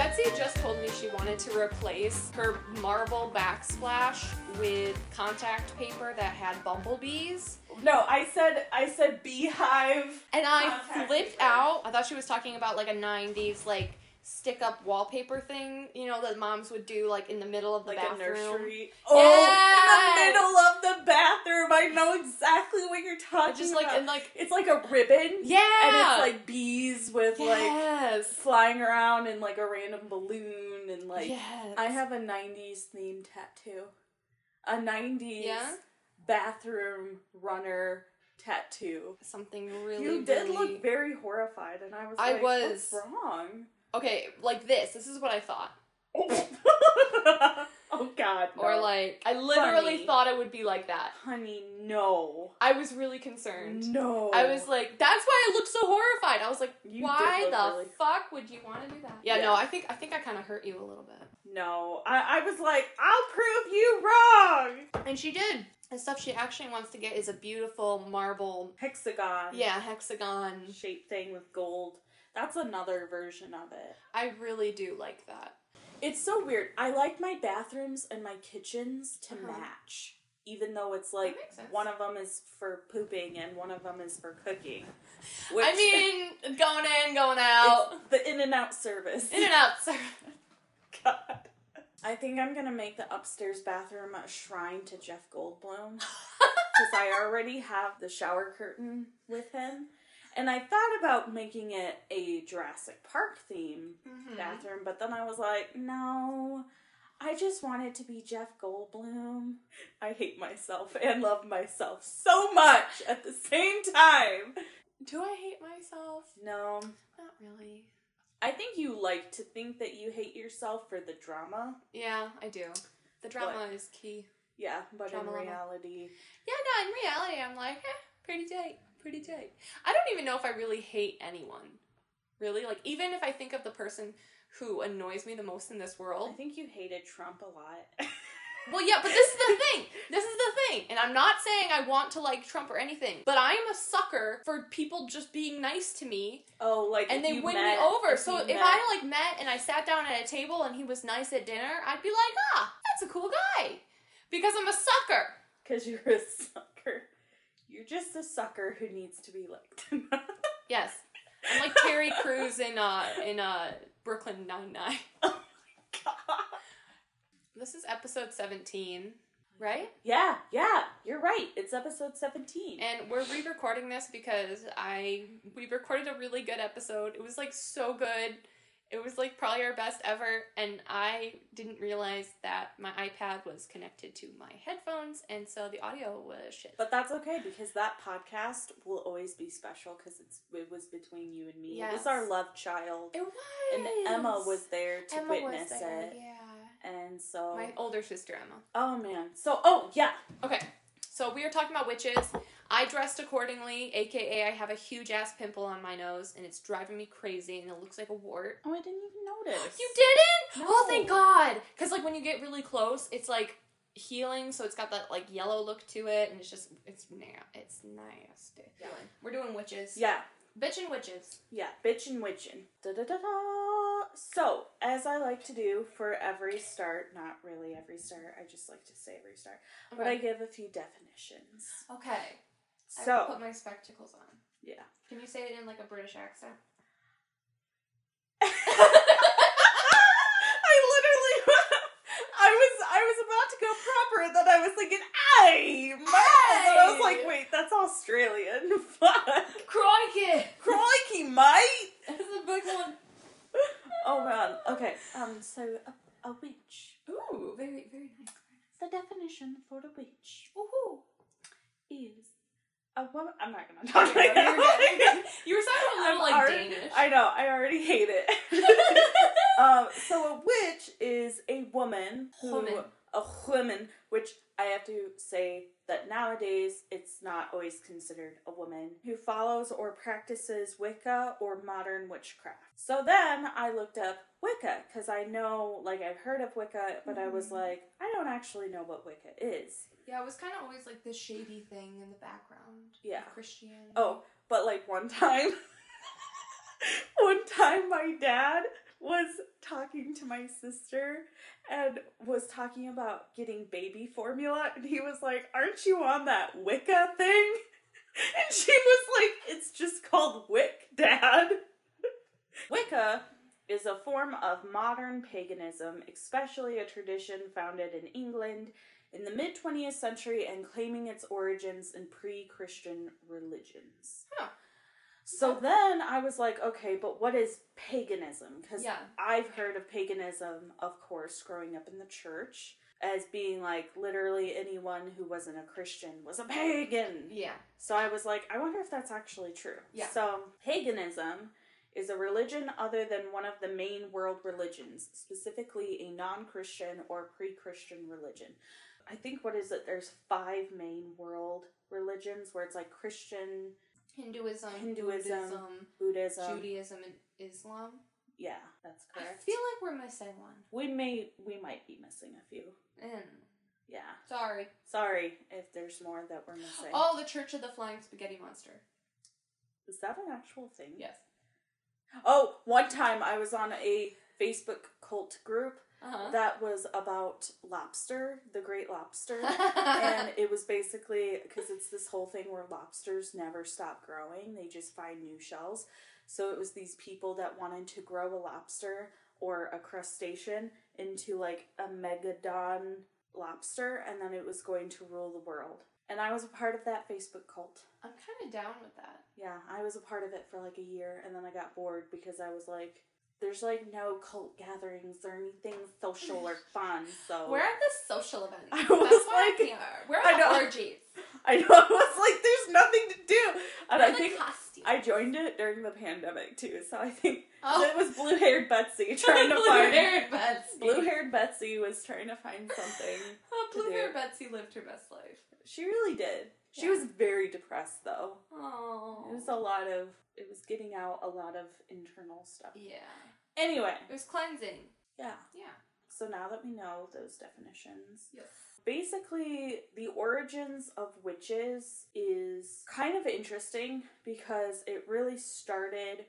Betsy just told me she wanted to replace her marble backsplash with contact paper that had bumblebees. No, I said I said beehive. And I flipped paper. out. I thought she was talking about like a 90s like stick up wallpaper thing, you know, that moms would do like in the middle of the Like bathroom. a nursery. Oh, in the middle of the bathroom. I know exactly what you're talking just like about. and like it's like a ribbon. yeah. And it's like bees with like flying around in like a random balloon and like yes. I have a 90s themed tattoo. A 90s Yeah? bathroom runner tattoo. something really you did really look very horrified and I was I like, was. what's wrong? Okay, like this. This is what I thought. oh god. No. Or like I literally Funny. thought it would be like that. honey, no. I was really concerned. No. I was like, that's why I looked so horrified. I was like, You why the really- fuck would you want to do that? Yeah, Yeah. no, I think I think I kind of hurt you a little bit. No. I, I was like, I'll prove you wrong. And she did. The stuff she actually wants to get is a beautiful marble, Hexagon. yeah, hexagon. Shaped thing with gold. That's another version of it. I really do like that. It's so weird. I like my bathrooms and my kitchens to Uh-huh. match. Even though it's like one of them is for pooping and one of them is for cooking. I mean, going in, going out, the in and out service. in and out. Sir. God. I think I'm gonna make the upstairs bathroom a shrine to Jeff Goldblum because I already have the shower curtain with him, and I thought about making it a Jurassic Park theme Mhm. bathroom, but then I was like, no, I just want it to be Jeff Goldblum. I hate myself and love myself so much at the same time. Do I hate myself? No, Not really. I think you like to think that you hate yourself for the drama. Yeah, I do. The drama is key. Yeah, but Drama in level. reality, Yeah, no, in reality, I'm like, eh, pretty tight, pretty tight. I don't even know if I really hate anyone. Really? Like, even if I think of the person who annoys me the most in this world. I think you hated Trump a lot. Well, yeah, but this is the thing. This is the thing. And I'm not saying I want to like Trump or anything, but I am a sucker for people just being nice to me oh, like and they win met- me over. if So if met- I like met and I sat down at a table and he was nice at dinner, I'd be like, ah, that's a cool guy. Because I'm a sucker. Because you're a sucker. You're just a sucker who needs to be liked. Yes. I'm like Terry Crews in uh in uh Brooklyn Nine Nine. Oh God. This is episode seventeen, right? Yeah, yeah, you're right. It's episode 17. And we're re-recording this because I we recorded a really good episode. It was like so good. It was like probably our best ever, and I didn't realize that my iPad was connected to my headphones, and so the audio was shit. but that's okay because that podcast will always be special because it's it was between you and me. It was our love child, It was. and Emma was there to Emma witness there, it. Yeah. And so, My older sister Emma. oh man, so oh yeah, Okay, so we are talking about witches. I dressed accordingly, aka I have a huge ass pimple on my nose and it's driving me crazy and it looks like a wart. oh I didn't even notice. You didn't? Oh, thank God! Because like when you get really close, it's like healing, so it's got that like yellow look to it, and it's just it's na- it's nasty. Yeah. We're doing witches. Yeah, Bitch and witches. Yeah, bitchin' witchin'. Da da da da. So, as I like to do for every start, not really every start, I just like to say every start, but I give a few definitions. okay. I So, put my spectacles on. yeah. Can you say it in like a British accent? I literally, I was, I was about to go proper, and then I was thinking, "Ay, mate," and I was like. "Wait, that's Australian." Fuck, Crikey! crikey, mate. That's a big one. Oh man. Okay. Um. So, a, a witch. Ooh, very very nice. The definition for a witch Ooh. is a woman. I'm not gonna talk Okay, right no, now. You were sounding a little I'm like already- Danish. I know. I already hate it. um. So a witch is a woman, who, Woman. a woman, which I have to say that nowadays it's not always considered a woman who follows or practices Wicca or modern witchcraft. So then I looked up Wicca because I know, like, I've heard of Wicca, but I was Mhm. like, I don't actually know what Wicca is. Yeah, it was kind of always like the shady thing in the background. Yeah. Christian. Oh, but like one time, one time my dad was talking to my sister and was talking about getting baby formula, and he was like, Aren't you on that Wicca thing? And she was like, It's just called WIC, Dad. Wicca is a form of modern paganism, especially a tradition founded in England in the mid 20th century and claiming its origins in pre Christian religions. Huh. So then I was like, okay, but what is paganism? Because Yeah. I've heard of paganism, of course, growing up in the church, as being like literally anyone who wasn't a Christian was a pagan. Yeah. So I was like, I wonder if that's actually true. Yeah. So paganism is a religion other than one of the main world religions, specifically a non Christian or pre Christian religion. I think what is it? There's five main world religions where it's like Christian, Hinduism, Hinduism, Buddhism, Buddhism. Judaism, and Islam. Yeah, that's correct. I feel like we're missing one. we may we might be missing a few. Mm. Yeah. Sorry. Sorry if there's more that we're missing. Oh, the Church of the Flying Spaghetti Monster. Is that an actual thing? Yes. Oh, one time I was on a Facebook cult group Uh that was about lobster, the great lobster. and it was basically because it's this whole thing where lobsters never stop growing, they just find new shells. So it was these people that wanted to grow a lobster or a crustacean into like a megadon lobster, and then it was going to rule the world. And I was a part of that Facebook cult. I'm kind of down with that. Yeah, I was a part of it for like a year, and then I got bored because I was like, there's like no cult gatherings or anything social or fun. So We're at the social event. I was why like- we are. We're I at know. orgies. I know I was like, there's nothing to do, and We're I think costume. I joined it during the pandemic too. So I think oh, it was blue haired Betsy trying to find blue-haired Betsy. blue haired Betsy was trying to find something. Oh, blue-haired Betsy lived her best life. She really did. She Yeah. was very depressed though. Oh. It was a lot of. It was getting out a lot of internal stuff. Yeah. Anyway, It was cleansing. yeah. Yeah. So now that we know those definitions, Yes. basically the origins of witches is kind of interesting because it really started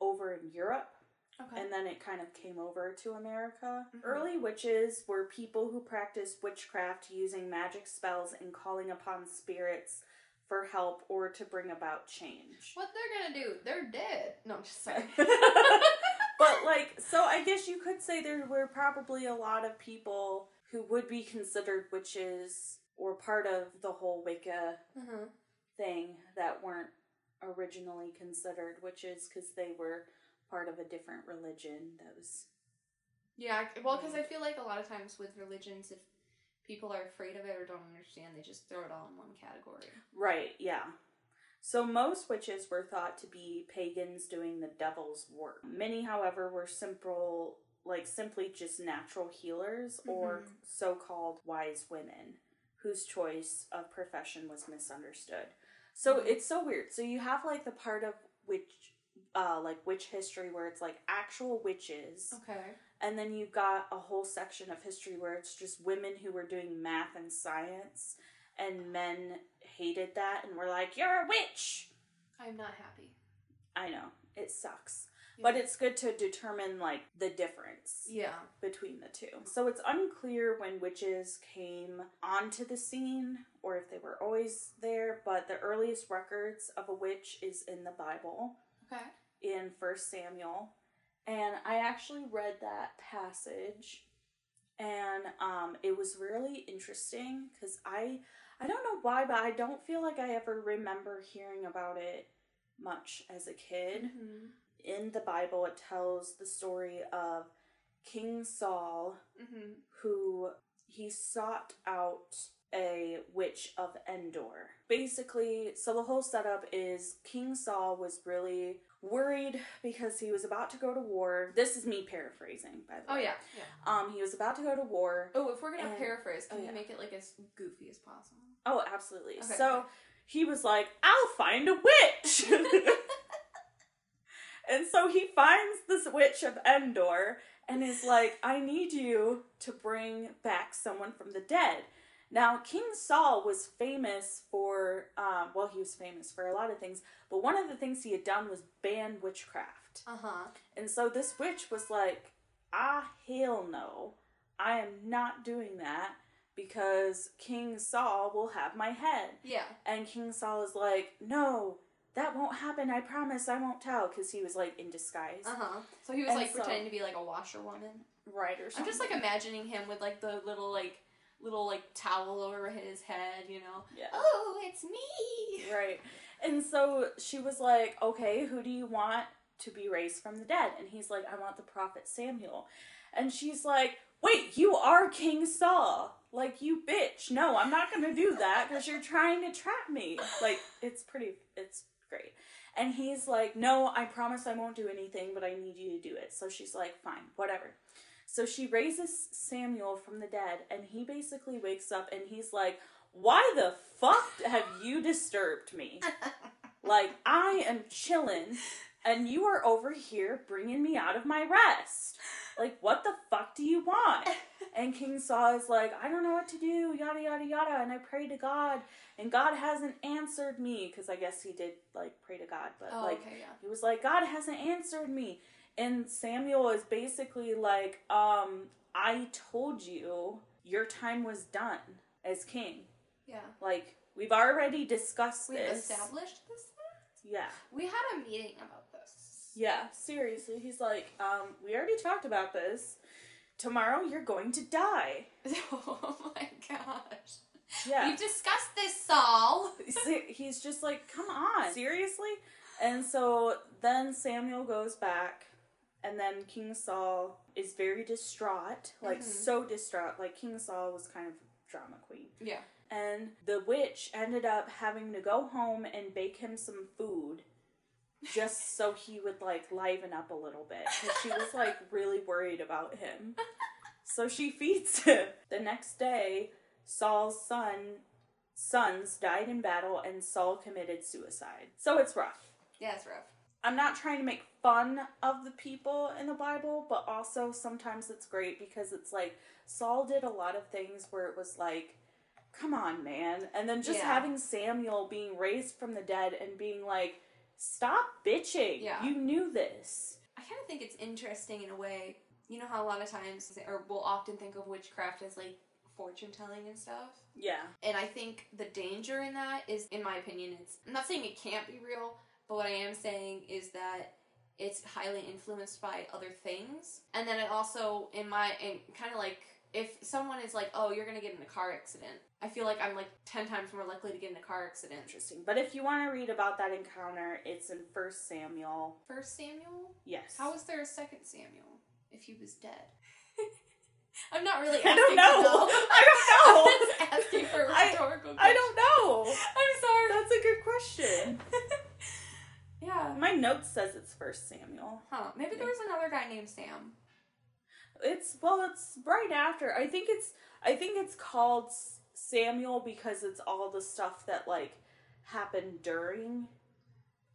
over in Europe Okay. and then it kind of came over to America. Mhm. Early witches were people who practiced witchcraft using magic spells and calling upon spirits for help or to bring about change. what they're gonna do? They're dead. No, I'm just sorry. but like so I guess you could say there were probably a lot of people who would be considered witches or part of the whole Wicca uh-huh. thing that weren't originally considered witches because they were part of a different religion that was Yeah, well, because I feel like a lot of times with religions, if people are afraid of it or don't understand, they just throw it all in one category. right yeah so most witches were thought to be pagans doing the devil's work many however were simple like simply just natural healers or Mhm. so-called wise women whose choice of profession was misunderstood so Mhm. it's so weird so you have like the part of witch uh like witch history where it's like actual witches Okay. And then you've got a whole section of history where it's just women who were doing math and science, and men hated that and were like, You're a witch! I'm not happy. I know, it sucks. But it's good to determine, like, the difference yeah. between the two. So it's unclear when witches came onto the scene or if they were always there, but the earliest records of a witch is in the Bible. Okay. In First Samuel, and I actually read that passage, and um, it was really interesting because I I don't know why, but I don't feel like I ever remember hearing about it much as a kid. Mm-hmm. In the Bible, it tells the story of King Saul Mm-hmm. who he sought out a witch of Endor. Basically, so the whole setup is King Saul was really worried because he was about to go to war. This is me paraphrasing, by the Oh way. yeah, yeah. Um, he was about to go to war. Oh, if we're gonna And- paraphrase, can oh, you yeah. make it like as goofy as possible? Oh, absolutely. Okay, so he was like, I'll find a witch. and so he finds this witch of Endor and is like, I need you to bring back someone from the dead. Now, King Saul was famous for, um, well, he was famous for a lot of things, but one of the things he had done was ban witchcraft. Uh huh. And so this witch was like, ah, hell no. I am not doing that because King Saul will have my head. Yeah. And King Saul is like, no, that won't happen. I promise I won't tell because he was like in disguise. Uh huh. So he was And like so- pretending to be like a washerwoman. Right or something. I'm just like imagining him with like the little like little like towel over his head, you know. Yeah. Oh, it's me. Right. And so she was like, okay, who do you want to be raised from the dead? And he's like, I want the prophet Samuel. And she's like, wait, you are King Saul. Like, you bitch. No, I'm not going to do that because you're trying to trap me. Like, it's pretty, it's great. And he's like, no, I promise I won't do anything, but I need you to do it. So she's like, fine, whatever. So she raises Samuel from the dead, and he basically wakes up and he's like, Why the fuck have you disturbed me? Like, I am chilling, and you are over here bringing me out of my rest. Like, what the fuck do you want? And King Saul is like, I don't know what to do, yada, yada, yada. And I pray to God, and God hasn't answered me. Because I guess he did, like, pray to God, but, Oh, like, okay, yeah. he was like, God hasn't answered me. And Samuel is basically like, um, I told you your time was done as king. Yeah. Like, we've already discussed We've this. established this. Yeah. We had a meeting about this. Yeah, seriously. He's like, um, we already talked about this. Tomorrow you're going to die. oh my gosh. Yeah. We've discussed this, Saul. He's just like, come on, seriously? And so then Samuel goes back, and then King Saul is very distraught, like Mhm. so distraught. Like King Saul was kind of drama queen. Yeah. And the witch ended up having to go home and bake him some food just so he would like liven up a little bit she was like really worried about him. So she feeds him. The next day, Saul's son sons died in battle and Saul committed suicide. So it's rough. Yeah, it's rough. I'm not trying to make fun of the people in the Bible, but also sometimes it's great because it's like Saul did a lot of things where it was like, come on, man. And then just Yeah. having Samuel being raised from the dead and being like, stop bitching. Yeah. You knew this. I kind of think it's interesting in a way. You know how a lot of times, or we'll often think of witchcraft as like fortune telling and stuff. Yeah. And I think the danger in that is, in my opinion, it's. I'm not saying it can't be real, but what I am saying is that it's highly influenced by other things. And then it also, in my, and kind of like, if someone is like, oh, you're gonna get in a car accident, I feel like I'm like 10 times more likely to get in a car accident. Interesting. But if you want to read about that encounter, it's in First Samuel. First Samuel? Yes. How was there a second Samuel if he was dead? I'm not really I don't know. know. I don't know. I'm asking for a I- rhetorical I don't know. I'm sorry. That's a good question. yeah. My note says it's First Samuel. Huh. Maybe there was another guy named Sam. It's well, it's right after. I think it's I think it's called Samuel because it's all the stuff that like happened during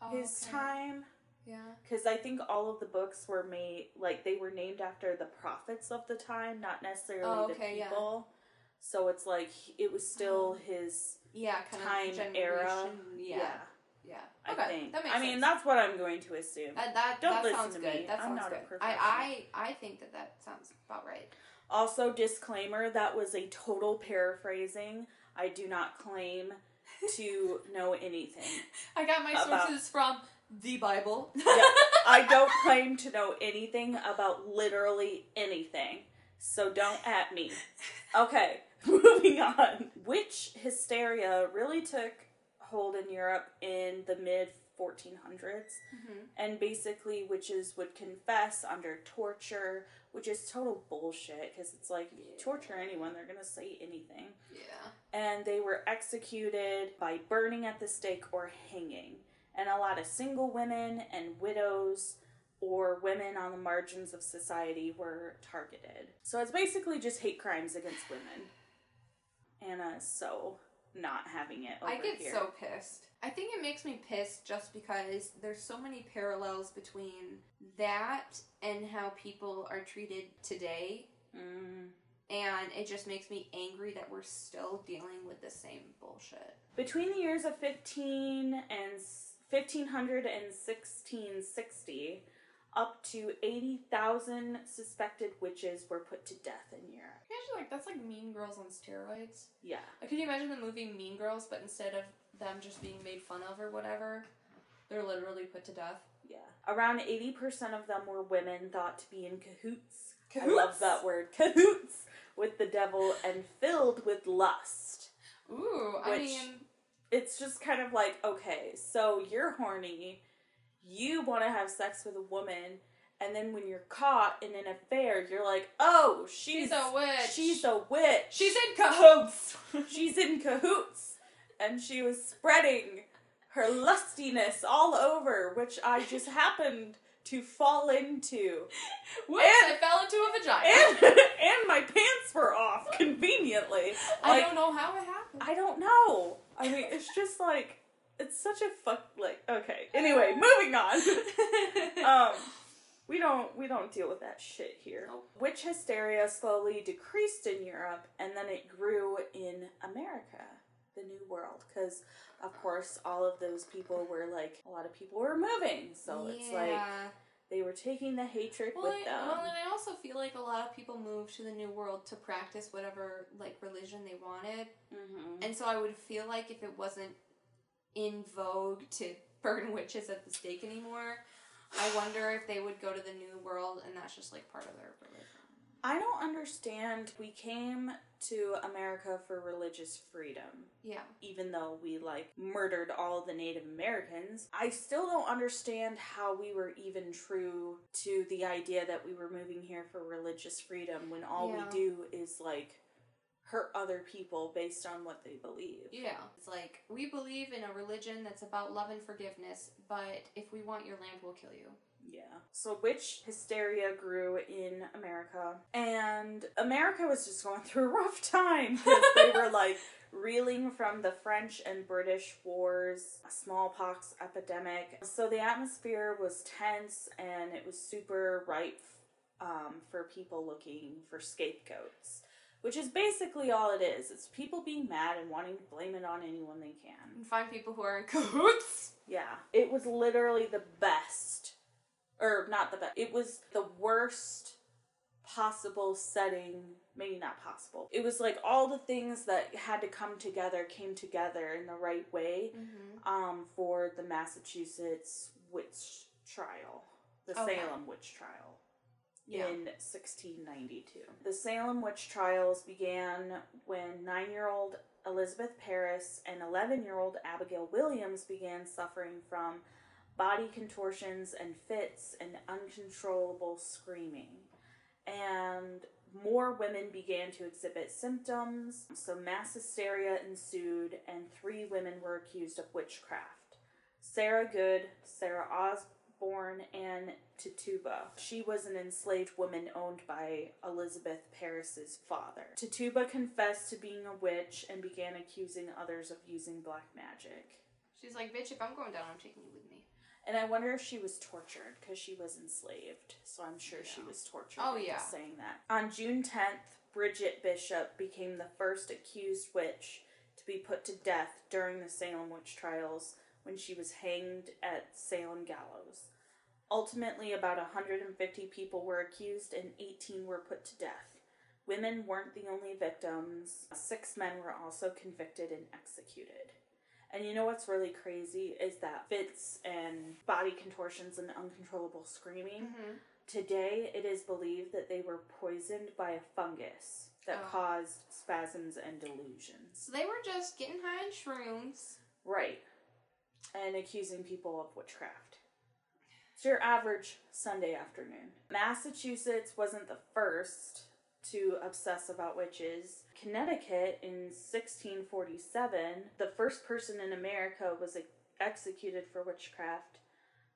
oh, his okay. time. Yeah. Because I think all of the books were made like they were named after the prophets of the time, not necessarily Oh, the okay, yeah. people. So it's like it was still uh-huh. his Yeah, kind time of generation. era. Yeah. Yeah. I okay. think. That makes I mean, sense. that's what I'm going to assume. that that, Don't that listen sounds to good. me. That I'm not a good. professional. I, I I think that that sounds about right. Also, disclaimer that was a total paraphrasing. I do not claim to know anything. I got my About- sources from the Bible. Yeah, I don't claim to know anything about literally anything. So don't at me. Okay, moving on. Witch hysteria really took hold in Europe in the mid 1400s. Mhm. And basically, witches would confess under torture, which is total bullshit because it's like, if you Yeah. torture anyone, they're gonna say anything. Yeah. And they were executed by burning at the stake or hanging. and a lot of single women and widows or women on the margins of society were targeted. So it's basically just hate crimes against women. Anna is so not having it over I get here. so pissed. I think it makes me pissed just because there's so many parallels between that and how people are treated today. Mm. And it just makes me angry that we're still dealing with the same bullshit. Between the years of 15 and s- 1500 and 1660, up to 80,000 suspected witches were put to death in Europe. Actually, like that's like Mean Girls on steroids. Yeah. Like, can you imagine the movie Mean Girls, but instead of them just being made fun of or whatever, they're literally put to death? Yeah. Around 80% of them were women thought to be in cahoots. I love that word. Cahoots with the devil and filled with lust. Ooh, I mean, It's just kind of like, okay, so you're horny, you want to have sex with a woman, and then when you're caught in an affair, you're like, oh, she's, she's a witch. She's a witch. she's in cahoots. She's in cahoots. And she was spreading her lustiness all over, which I just happened to fall into. Whoops! And- I fell into a vagina. And, and my pants were off conveniently. I don't know how it happened. I don't know. I mean, it's just like, it's such a fuck, like. Anyway, moving on. um, we don't we don't deal with that shit here. Nope. Witch hysteria slowly decreased in Europe, and then it grew in America, the New World, because of course all of those people were like a lot of people were moving, so it's like they were taking the hatred Well, with I, them. well, and I also feel like a lot of people moved to the New World to practice whatever like religion they wanted, hmm and so I would feel like if it wasn't in vogue to burn witches at the stake anymore, I wonder if they would go to the New World, and that's just like part of their religion. I don't understand. We came to America for religious freedom. Yeah. even though we like murdered all the Native Americans, I still don't understand how we were even true to the idea that we were moving here for religious freedom when all Yeah. we do is like hurt other people based on what they believe. Yeah. It's like we believe in a religion that's about love and forgiveness, but if we want your land, we'll kill you. Yeah. So witch hysteria grew in America, and America was just going through a rough time because they were like reeling from the French and British wars, a smallpox epidemic. So the atmosphere was tense and it was super ripe um, for people looking for scapegoats. Which is basically all it is. It's people being mad and wanting to blame it on anyone they can. And find people who are in cahoots. Yeah, it was literally the best, or not the best. It was the worst possible setting. Maybe not possible. It was like all the things that had to come together came together in the right way Mm-hmm. um, for the Massachusetts witch trial, the Okay. Salem witch trial. In 1692. The Salem witch trials began when nine year old Elizabeth Parris and 11 year old Abigail Williams began suffering from body contortions and fits and uncontrollable screaming. And more women began to exhibit symptoms, so mass hysteria ensued, and three women were accused of witchcraft Sarah Good, Sarah Osborne, and Tituba. She was an enslaved woman owned by Elizabeth Parris's father. Tituba confessed to being a witch and began accusing others of using black magic. She's like, bitch, if I'm going down, I'm taking you with me. And I wonder if she was tortured because she was enslaved. So I'm sure she was tortured. Oh, yeah. saying that. On June 10th, Bridget Bishop became the first accused witch to be put to death during the Salem witch trials when she was hanged at Salem Gallows. Ultimately, about 150 people were accused and 18 were put to death. Women weren't the only victims. Six men were also convicted and executed. And you know what's really crazy is that fits and body contortions and uncontrollable screaming. Mm-hmm. Today, it is believed that they were poisoned by a fungus that Oh. caused spasms and delusions. So they were just getting high on shrooms. Right. And accusing people of witchcraft. It's your average Sunday afternoon. Massachusetts wasn't the first to obsess about witches. Connecticut in 1647, the first person in America was executed for witchcraft.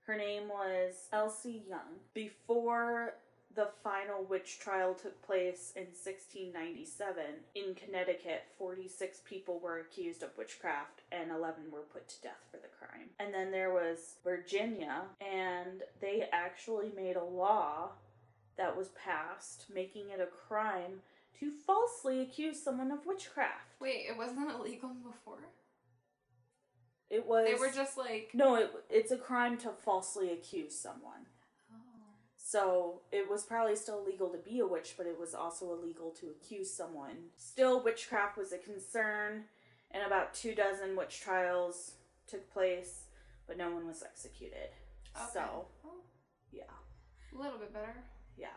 Her name was Elsie Young. Before the final witch trial took place in 1697 in Connecticut, 46 people were accused of witchcraft and 11 were put to death for the crime. And then there was Virginia, and they actually made a law that was passed making it a crime to falsely accuse someone of witchcraft. Wait, it wasn't illegal before? It was They were just like. No, it, it's a crime to falsely accuse someone. So it was probably still illegal to be a witch, but it was also illegal to accuse someone. Still, witchcraft was a concern, and about two dozen witch trials took place, but no one was executed. Okay. So, yeah, a little bit better. yeah.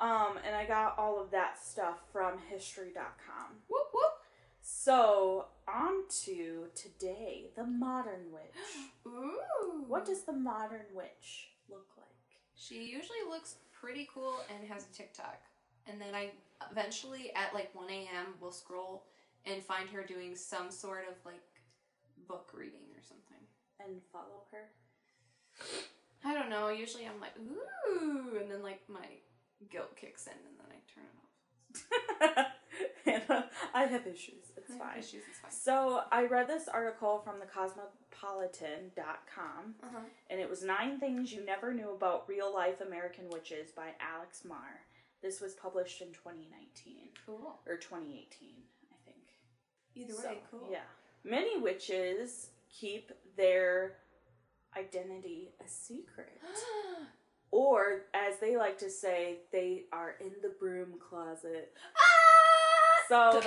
Um, and I got all of that stuff from history.com. Whoop whoop. So, on to today, the modern witch. Ooh. What does the modern witch look like? She usually looks pretty cool and has a TikTok. And then I eventually at like 1 a.m. will scroll and find her doing some sort of like book reading or something. And follow her? I don't know. Usually I'm like, ooh, and then like my guilt kicks in and then I turn it off. Hannah, I have issues. It's I fine. Issues, it's fine. So I read this article from the cosmopolitan.com Uh-huh. and it was nine things you never knew about real life American witches by Alex Mar. This was published in 2019 Cool. or 2018, I think. Either So, way, cool. Yeah. Many witches keep their identity a secret. Or, as they like to say, they are in the broom closet. Ah! So,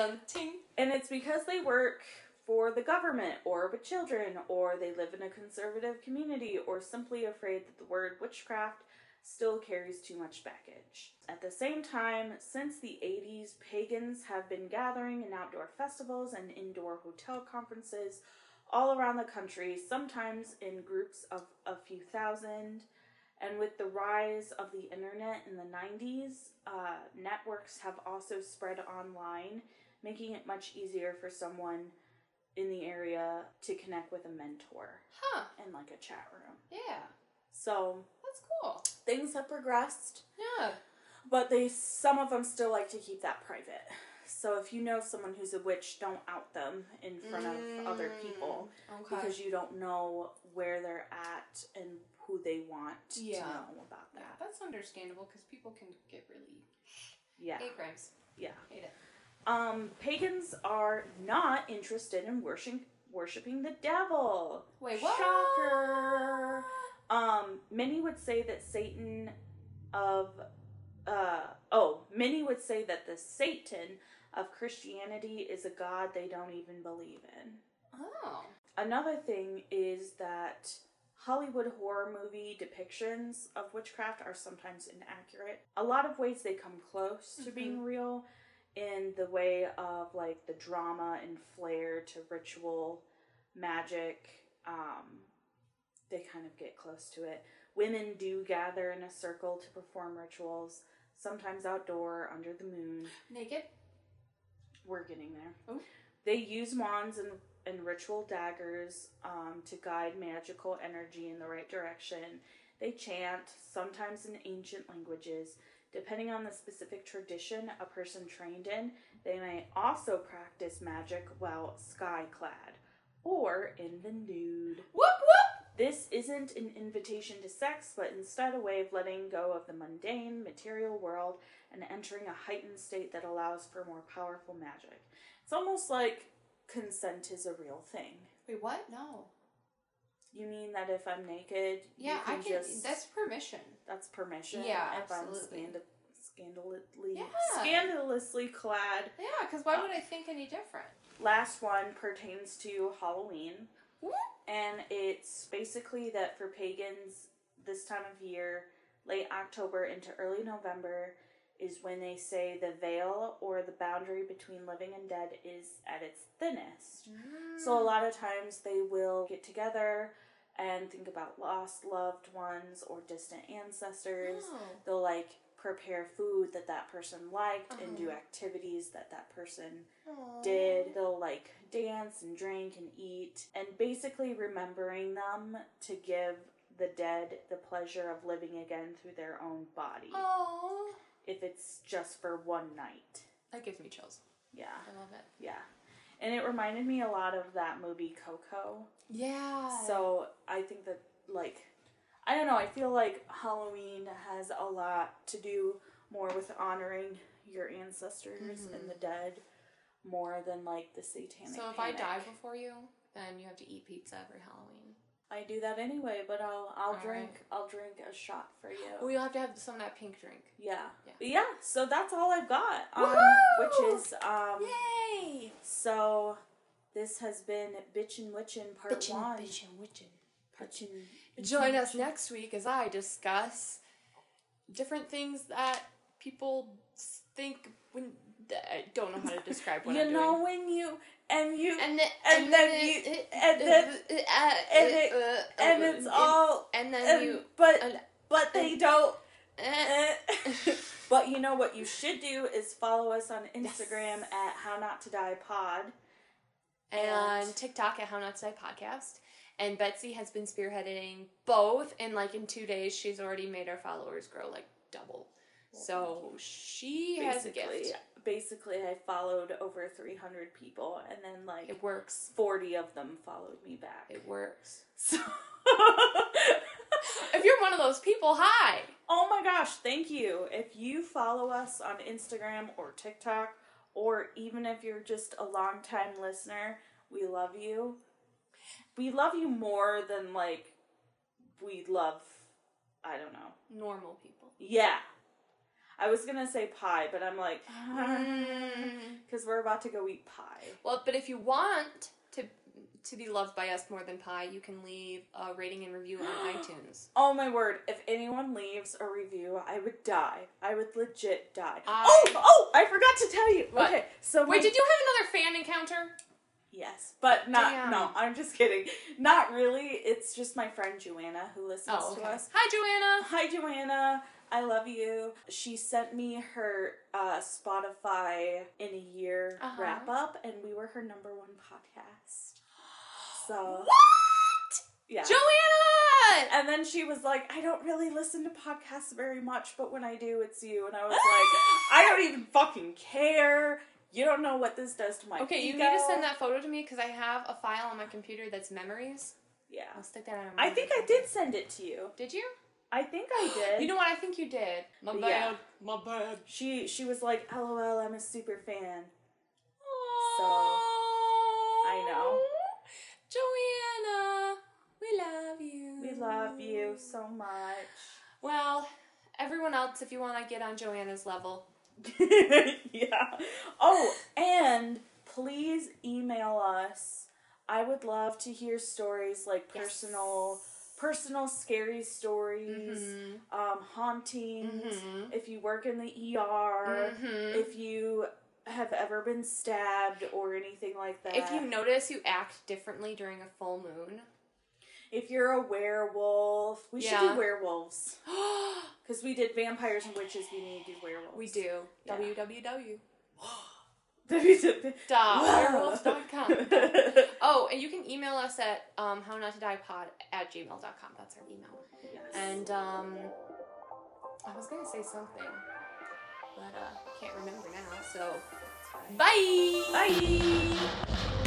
and it's because they work for the government or with children, or they live in a conservative community, or simply afraid that the word witchcraft still carries too much baggage. At the same time, since the 80s, pagans have been gathering in outdoor festivals and indoor hotel conferences all around the country, sometimes in groups of a few thousand. And with the rise of the internet in the 90s, uh, networks have also spread online, making it much easier for someone in the area to connect with a mentor Huh. in like a chat room. Yeah. So That's cool. things have progressed, Yeah. but they some of them still like to keep that private. So if you know someone who's a witch, don't out them in front of other people Mm, Okay. because you don't know where they're at and who they want Yeah. to know about that. yeah, that's understandable because people can get really Yeah. hate crimes. Yeah. Hate it. Um, pagans are not interested in worshiping worshiping the devil. Wait, what? Shocker. Um, many would say that Satan of uh oh, many would say that the Satan of Christianity is a god they don't even believe in. Oh. Another thing is that Hollywood horror movie depictions of witchcraft are sometimes inaccurate. A lot of ways they come close to being real in the way of like the drama and flair to ritual magic. Um, they kind of get close to it. Women do gather in a circle to perform rituals, sometimes outdoor under the moon. Naked? We're getting there. Oh. They use wands and, and ritual daggers um, to guide magical energy in the right direction. They chant, sometimes in ancient languages. Depending on the specific tradition a person trained in, they may also practice magic while sky clad or in the nude. Whoop whoop! This isn't an invitation to sex, but instead a way of letting go of the mundane, material world and entering a heightened state that allows for more powerful magic. It's almost like consent is a real thing. Wait, what? No. You mean that if I'm naked, Yeah, you I can can. just That's permission. that's permission. Yeah, if I'm absolutely. scandalously Yeah. scandalously clad. Yeah, because why uh, would I think any different? Last one pertains to Halloween. What? And it's basically that for pagans, this time of year, late October into early November, is when they say the veil or the boundary between living and dead is at its thinnest. So a lot of times they will get together and think about lost loved ones or distant ancestors. Oh. They'll like prepare food that that person liked and do Uh-huh. activities that that person Aw. did. They'll like dance and drink and eat, and basically remembering them to give the dead the pleasure of living again through their own body, Aw. If it's just for one night. That gives me chills. Yeah, I love it. yeah. And it reminded me a lot of that movie Coco. Yeah. So I think that, like, I don't know, I feel like Halloween has a lot to do more with honoring your ancestors Mhm. and the dead more than, like, the satanic. So if I die before you, then you have to eat pizza every Halloween. I do that anyway, but I'll I'll All drink right. I'll drink a shot for you. Well, you'll have to have some of that pink drink. yeah. Yeah. Yeah, so that's all I've got. Um, which is um Yay! so this has been Bitchin' Witchin' Part Bitchin', One. bitchin', witchin'. Bitchin', bitchin', Join us next week as I discuss different things that people think when I don't know how to describe what you I'm know doing. when you and you And, the, and then you- and then- and it- and it's all and then and, you but and- but they don't eh. eh. but you know what you should do is follow us on Instagram at how not to die pod and And- TikTok at How Not to Die Podcast. And Betsy has been spearheading both, and like in two days, she's already made our followers grow like double. So she has a basically gift. Basically I followed over 300 people and then like It works. 40 of them followed me back It works. so If you're one of those people, hi. oh my gosh thank you if you follow us on Instagram or TikTok or even if you're just a long time listener we love you we love you more than like we love I don't know Normal people. yeah I was gonna say pie but I'm like Mm. because we're about to go eat pie Well, but if you want to to be loved by us more than pie, you can leave a rating and review on iTunes. Oh my word, if anyone leaves a review, I would die. I would legit die. I- Oh, oh, I forgot to tell you. What? Okay, so Wait, my- did you have another fan encounter? Yes, but not Damn. no, I'm just kidding. Not really. It's just my friend Joanna who listens Oh, to us. Hi, Joanna. Hi Joanna. I love you. She sent me her uh, Spotify in a year Uh-huh. wrap up, and we were her number one podcast. So What? yeah, Joanna! And then she was like, I don't really listen to podcasts very much, but when I do, it's you. And I was like, I don't even fucking care. You don't know what this does to my Okay, you need to send that photo to me because I have a file on my computer that's memories. Yeah. I'll stick that on my I think I did send it to you. Did you? I think I did. You know what? I think you did. My Yeah. bad. My bad. she she was like, LOL, I'm a super fan. So I know. Joanna, we love you. We love you so much. Well, everyone else, if you want to get on Joanna's level, yeah. Oh, and please email us. I would love to hear stories like Yes. Personal scary stories, Mhm. um, hauntings. Mhm. If you work in the ER, Mhm. if you have ever been stabbed or anything like that. if you notice you act differently during a full moon, if you're a werewolf, we should do werewolves because we did vampires and witches. We need to do werewolves. we do. Yeah. www. www. werewolves.com. Oh, and you can email us at um, how not to die pod at gmail.com. That's our email. Yes. And um, I was gonna say something, but uh, can't remember now. So, bye. Bye.